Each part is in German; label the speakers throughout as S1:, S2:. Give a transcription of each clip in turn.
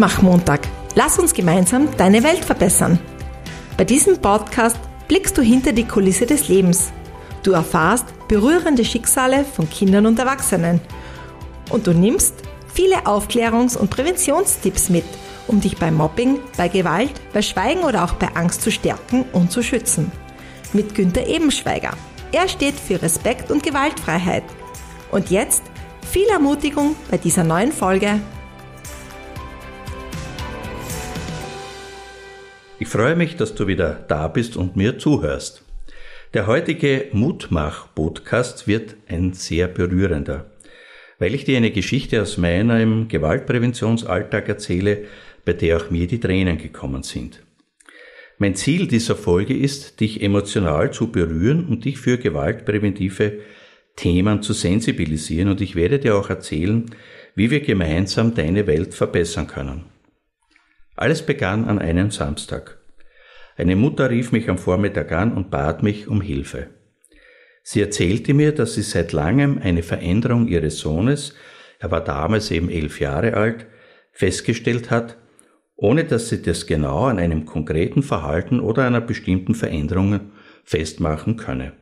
S1: Mutmach-Montag. Lass uns gemeinsam deine Welt verbessern. Bei diesem Podcast blickst du hinter die Kulisse des Lebens. Du erfahrst berührende Schicksale von Kindern und Erwachsenen. Und du nimmst viele Aufklärungs- und Präventionstipps mit, um dich bei Mobbing, bei Gewalt, bei Schweigen oder auch bei Angst zu stärken und zu schützen. Mit Günter Ebenschweiger. Er steht für Respekt und Gewaltfreiheit. Und jetzt viel Ermutigung bei dieser neuen Folge
S2: Ich freue mich, dass du wieder da bist und mir zuhörst. Der heutige Mutmach-Podcast wird ein sehr berührender, weil ich dir eine Geschichte aus meinem Gewaltpräventionsalltag erzähle, bei der auch mir die Tränen gekommen sind. Mein Ziel dieser Folge ist, dich emotional zu berühren und dich für gewaltpräventive Themen zu sensibilisieren und ich werde dir auch erzählen, wie wir gemeinsam deine Welt verbessern können. Alles begann an einem Samstag. Eine Mutter rief mich am Vormittag an und bat mich um Hilfe. Sie erzählte mir, dass sie seit langem eine Veränderung ihres Sohnes, er war damals eben elf Jahre alt, festgestellt hat, ohne dass sie das genau an einem konkreten Verhalten oder einer bestimmten Veränderung festmachen könne.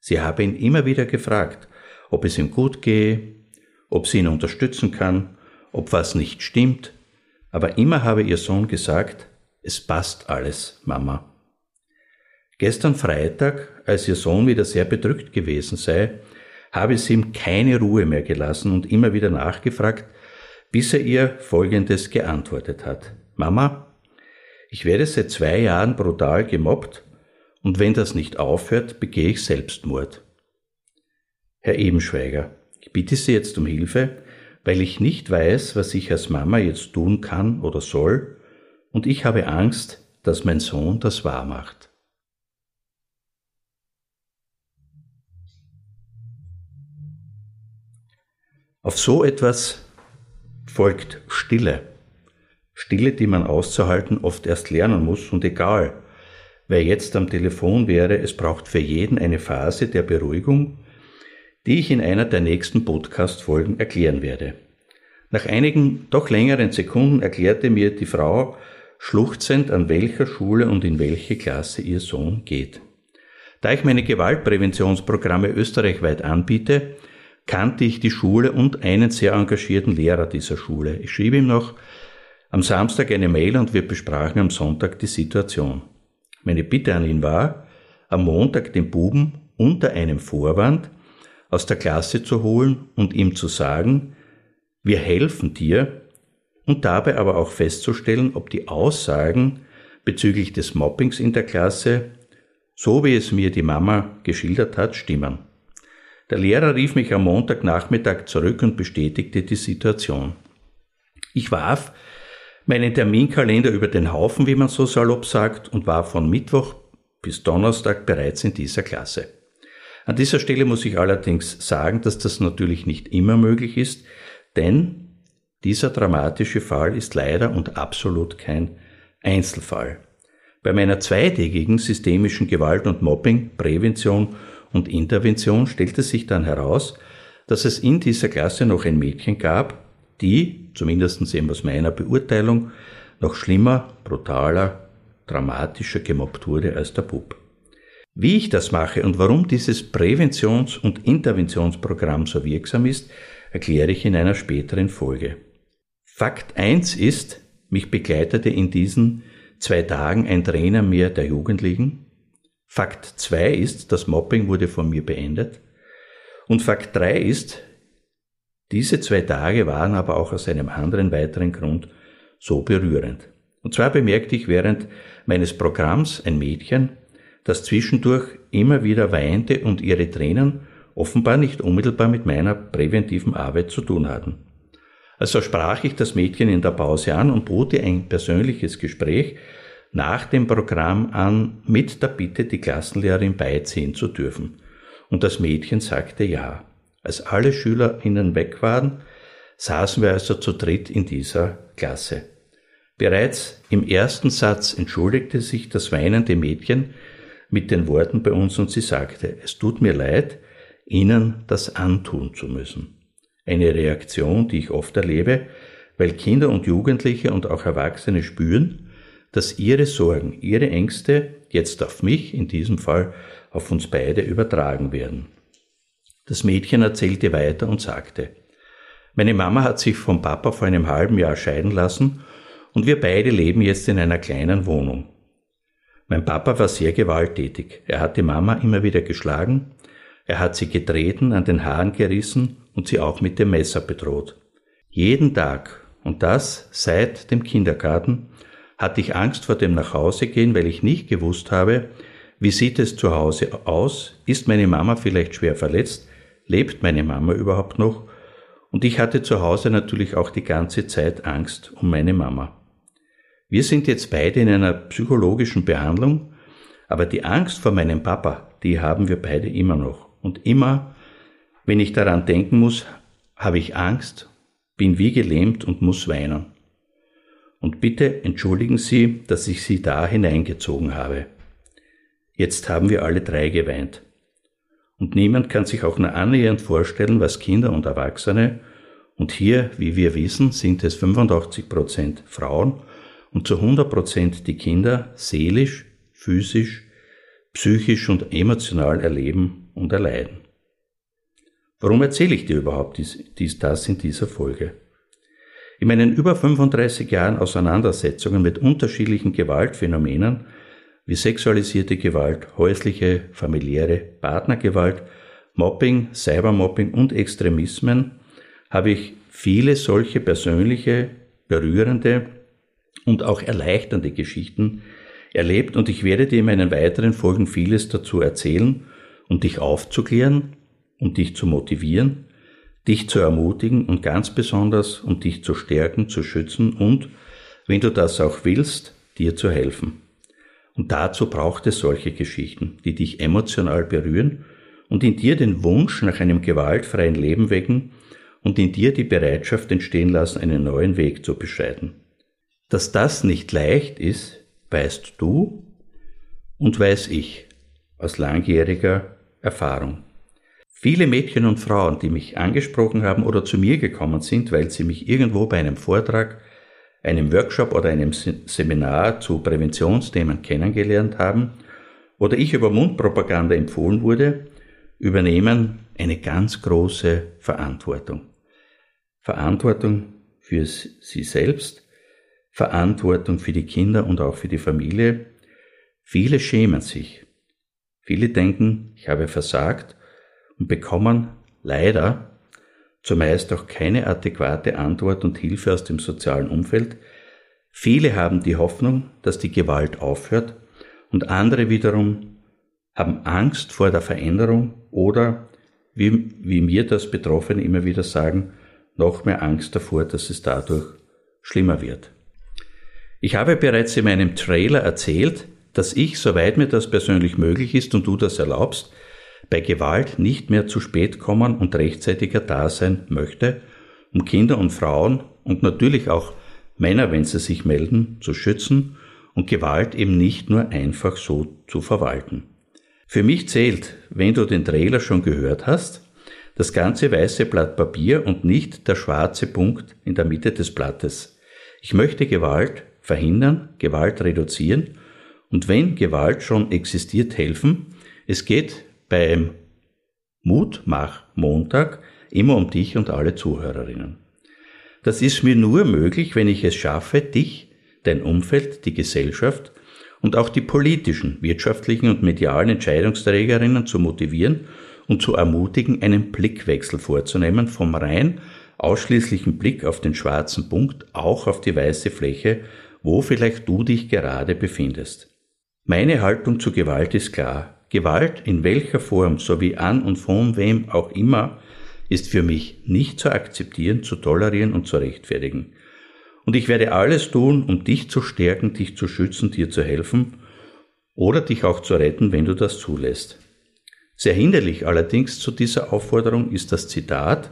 S2: Sie habe ihn immer wieder gefragt, ob es ihm gut gehe, ob sie ihn unterstützen kann, ob was nicht stimmt, aber immer habe ihr Sohn gesagt, es passt alles, Mama. Gestern Freitag, als ihr Sohn wieder sehr bedrückt gewesen sei, habe sie ihm keine Ruhe mehr gelassen und immer wieder nachgefragt, bis er ihr Folgendes geantwortet hat. Mama, ich werde seit zwei Jahren brutal gemobbt und wenn das nicht aufhört, begehe ich Selbstmord. Herr Ebenschweiger, ich bitte Sie jetzt um Hilfe, weil ich nicht weiß, was ich als Mama jetzt tun kann oder soll, und ich habe Angst, dass mein Sohn das wahr macht. Auf so etwas folgt Stille. Stille, die man auszuhalten oft erst lernen muss und egal, wer jetzt am Telefon wäre, es braucht für jeden eine Phase der Beruhigung, die ich in einer der nächsten Podcast-Folgen erklären werde. Nach einigen doch längeren Sekunden erklärte mir die Frau schluchzend, an welcher Schule und in welche Klasse ihr Sohn geht. Da ich meine Gewaltpräventionsprogramme österreichweit anbiete, kannte ich die Schule und einen sehr engagierten Lehrer dieser Schule. Ich schrieb ihm noch am Samstag eine Mail und wir besprachen am Sonntag die Situation. Meine Bitte an ihn war, am Montag den Buben unter einem Vorwand aus der Klasse zu holen und ihm zu sagen, wir helfen dir und dabei aber auch festzustellen, ob die Aussagen bezüglich des Mobbings in der Klasse, so wie es mir die Mama geschildert hat, stimmen. Der Lehrer rief mich am Montagnachmittag zurück und bestätigte die Situation. Ich warf meinen Terminkalender über den Haufen, wie man so salopp sagt, und war von Mittwoch bis Donnerstag bereits in dieser Klasse. An dieser Stelle muss ich allerdings sagen, dass das natürlich nicht immer möglich ist, denn dieser dramatische Fall ist leider und absolut kein Einzelfall. Bei meiner zweitägigen systemischen Gewalt- und Mobbing-Prävention und Intervention stellte sich dann heraus, dass es in dieser Klasse noch ein Mädchen gab, die, zumindest eben aus meiner Beurteilung, noch schlimmer, brutaler, dramatischer gemobbt wurde als der Bub. Wie ich das mache und warum dieses Präventions- und Interventionsprogramm so wirksam ist, erkläre ich in einer späteren Folge. Fakt eins ist, mich begleitete in diesen zwei Tagen ein Trainer mehr der Jugendlichen. Fakt zwei ist, das Mobbing wurde von mir beendet. Und Fakt drei ist, diese zwei Tage waren aber auch aus einem anderen weiteren Grund so berührend. Und zwar bemerkte ich während meines Programms ein Mädchen, das zwischendurch immer wieder weinte und ihre Tränen offenbar nicht unmittelbar mit meiner präventiven Arbeit zu tun hatten. Also sprach ich das Mädchen in der Pause an und bot ein persönliches Gespräch nach dem Programm an mit der Bitte, die Klassenlehrerin beiziehen zu dürfen. Und das Mädchen sagte ja. Als alle SchülerInnen weg waren, saßen wir also zu dritt in dieser Klasse. Bereits im ersten Satz entschuldigte sich das weinende Mädchen mit den Worten bei uns und sie sagte, es tut mir leid, ihnen das antun zu müssen. Eine Reaktion, die ich oft erlebe, weil Kinder und Jugendliche und auch Erwachsene spüren, dass ihre Sorgen, ihre Ängste jetzt auf mich, in diesem Fall auf uns beide, übertragen werden. Das Mädchen erzählte weiter und sagte, meine Mama hat sich vom Papa vor einem halben Jahr scheiden lassen und wir beide leben jetzt in einer kleinen Wohnung. Mein Papa war sehr gewalttätig. Er hat die Mama immer wieder geschlagen, er hat sie getreten, an den Haaren gerissen und sie auch mit dem Messer bedroht. Jeden Tag, und das seit dem Kindergarten, hatte ich Angst vor dem Nachhausegehen, weil ich nicht gewusst habe, wie sieht es zu Hause aus, ist meine Mama vielleicht schwer verletzt, lebt meine Mama überhaupt noch, und ich hatte zu Hause natürlich auch die ganze Zeit Angst um meine Mama. Wir sind jetzt beide in einer psychologischen Behandlung, aber die Angst vor meinem Papa, die haben wir beide immer noch. Und immer, wenn ich daran denken muss, habe ich Angst bin wie gelähmt und muss weinen. Und bitte entschuldigen Sie, dass ich Sie da hineingezogen habe. Jetzt haben wir alle drei geweint. Und niemand kann sich auch nur annähernd vorstellen, was Kinder und Erwachsene, und hier, wie wir wissen, sind es 85 Prozent Frauen und zu 100 Prozent die Kinder seelisch, physisch, psychisch und emotional erleben und erleiden. Warum erzähle ich dir überhaupt dies, dies das in dieser Folge? In meinen über 35 Jahren Auseinandersetzungen mit unterschiedlichen Gewaltphänomenen wie sexualisierte Gewalt, häusliche, familiäre, Partnergewalt, Mobbing, Cybermobbing und Extremismen habe ich viele solche persönliche, berührende und auch erleichternde Geschichten erlebt und ich werde dir in meinen weiteren Folgen vieles dazu erzählen, um dich aufzuklären um dich zu motivieren, dich zu ermutigen und ganz besonders, um dich zu stärken, zu schützen und, wenn du das auch willst, dir zu helfen. Und dazu braucht es solche Geschichten, die dich emotional berühren und in dir den Wunsch nach einem gewaltfreien Leben wecken und in dir die Bereitschaft entstehen lassen, einen neuen Weg zu beschreiten. Dass das nicht leicht ist, weißt du und weiß ich aus langjähriger Erfahrung. Viele Mädchen und Frauen, die mich angesprochen haben oder zu mir gekommen sind, weil sie mich irgendwo bei einem Vortrag, einem Workshop oder einem Seminar zu Präventionsthemen kennengelernt haben oder ich über Mundpropaganda empfohlen wurde, übernehmen eine ganz große Verantwortung. Verantwortung für sie selbst, Verantwortung für die Kinder und auch für die Familie. Viele schämen sich. Viele denken, ich habe versagt und bekommen leider zumeist auch keine adäquate Antwort und Hilfe aus dem sozialen Umfeld. Viele haben die Hoffnung, dass die Gewalt aufhört und andere wiederum haben Angst vor der Veränderung oder, wie, wie mir das Betroffene immer wieder sagen, noch mehr Angst davor, dass es dadurch schlimmer wird. Ich habe bereits in meinem Trailer erzählt, dass ich, soweit mir das persönlich möglich ist und du das erlaubst, bei Gewalt nicht mehr zu spät kommen und rechtzeitiger da sein möchte, um Kinder und Frauen und natürlich auch Männer, wenn sie sich melden, zu schützen und Gewalt eben nicht nur einfach so zu verwalten. Für mich zählt, wenn du den Trailer schon gehört hast, das ganze weiße Blatt Papier und nicht der schwarze Punkt in der Mitte des Blattes. Ich möchte Gewalt verhindern, Gewalt reduzieren und wenn Gewalt schon existiert, helfen. Es geht beim Mutmach Montag immer um dich und alle Zuhörerinnen. Das ist mir nur möglich, wenn ich es schaffe, dich, dein Umfeld, die Gesellschaft und auch die politischen, wirtschaftlichen und medialen Entscheidungsträgerinnen zu motivieren und zu ermutigen, einen Blickwechsel vorzunehmen vom rein ausschließlichen Blick auf den schwarzen Punkt auch auf die weiße Fläche, wo vielleicht du dich gerade befindest. Meine Haltung zu Gewalt ist klar. Gewalt in welcher Form sowie an und von wem auch immer ist für mich nicht zu akzeptieren, zu tolerieren und zu rechtfertigen. Und ich werde alles tun, um dich zu stärken, dich zu schützen, dir zu helfen oder dich auch zu retten, wenn du das zulässt. Sehr hinderlich allerdings zu dieser Aufforderung ist das Zitat,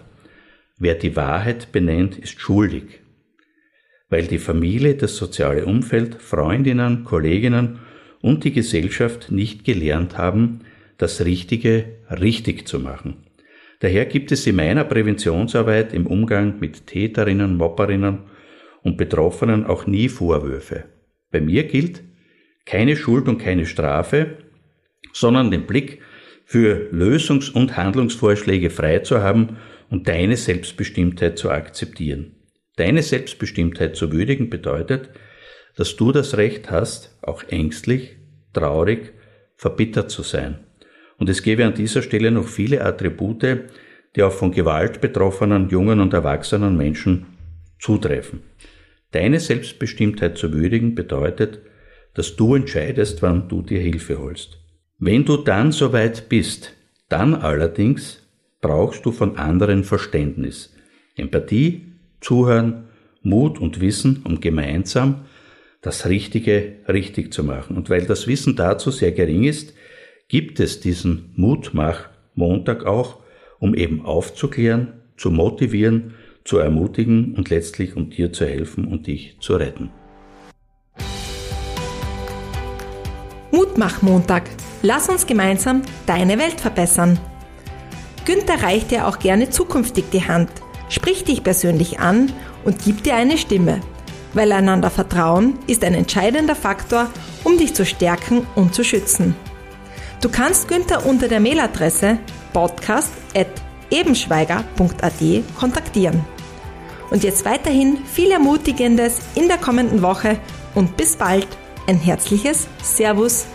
S2: wer die Wahrheit benennt, ist schuldig, weil die Familie, das soziale Umfeld, Freundinnen, Kolleginnen und die Gesellschaft nicht gelernt haben, das Richtige richtig zu machen. Daher gibt es in meiner Präventionsarbeit im Umgang mit Täterinnen, Mopperinnen und Betroffenen auch nie Vorwürfe. Bei mir gilt keine Schuld und keine Strafe, sondern den Blick für Lösungs- und Handlungsvorschläge frei zu haben und deine Selbstbestimmtheit zu akzeptieren. Deine Selbstbestimmtheit zu würdigen bedeutet, dass du das Recht hast, auch ängstlich, traurig, verbittert zu sein. Und es gäbe an dieser Stelle noch viele Attribute, die auch von Gewalt betroffenen jungen und erwachsenen Menschen zutreffen. Deine Selbstbestimmtheit zu würdigen bedeutet, dass du entscheidest, wann du dir Hilfe holst. Wenn du dann soweit bist, dann allerdings brauchst du von anderen Verständnis, Empathie, Zuhören, Mut und Wissen, um gemeinsam das Richtige richtig zu machen. Und weil das Wissen dazu sehr gering ist, gibt es diesen Mutmach-Montag auch, um eben aufzuklären, zu motivieren, zu ermutigen und letztlich um dir zu helfen und dich zu retten.
S1: Mutmach-Montag. Lass uns gemeinsam deine Welt verbessern. Günther reicht dir auch gerne zukünftig die Hand, spricht dich persönlich an und gibt dir eine Stimme. Weil einander Vertrauen ist ein entscheidender Faktor, um dich zu stärken und zu schützen. Du kannst Günther unter der Mailadresse podcast.ebenschweiger.at kontaktieren. Und jetzt weiterhin viel Ermutigendes in der kommenden Woche und bis bald. Ein herzliches Servus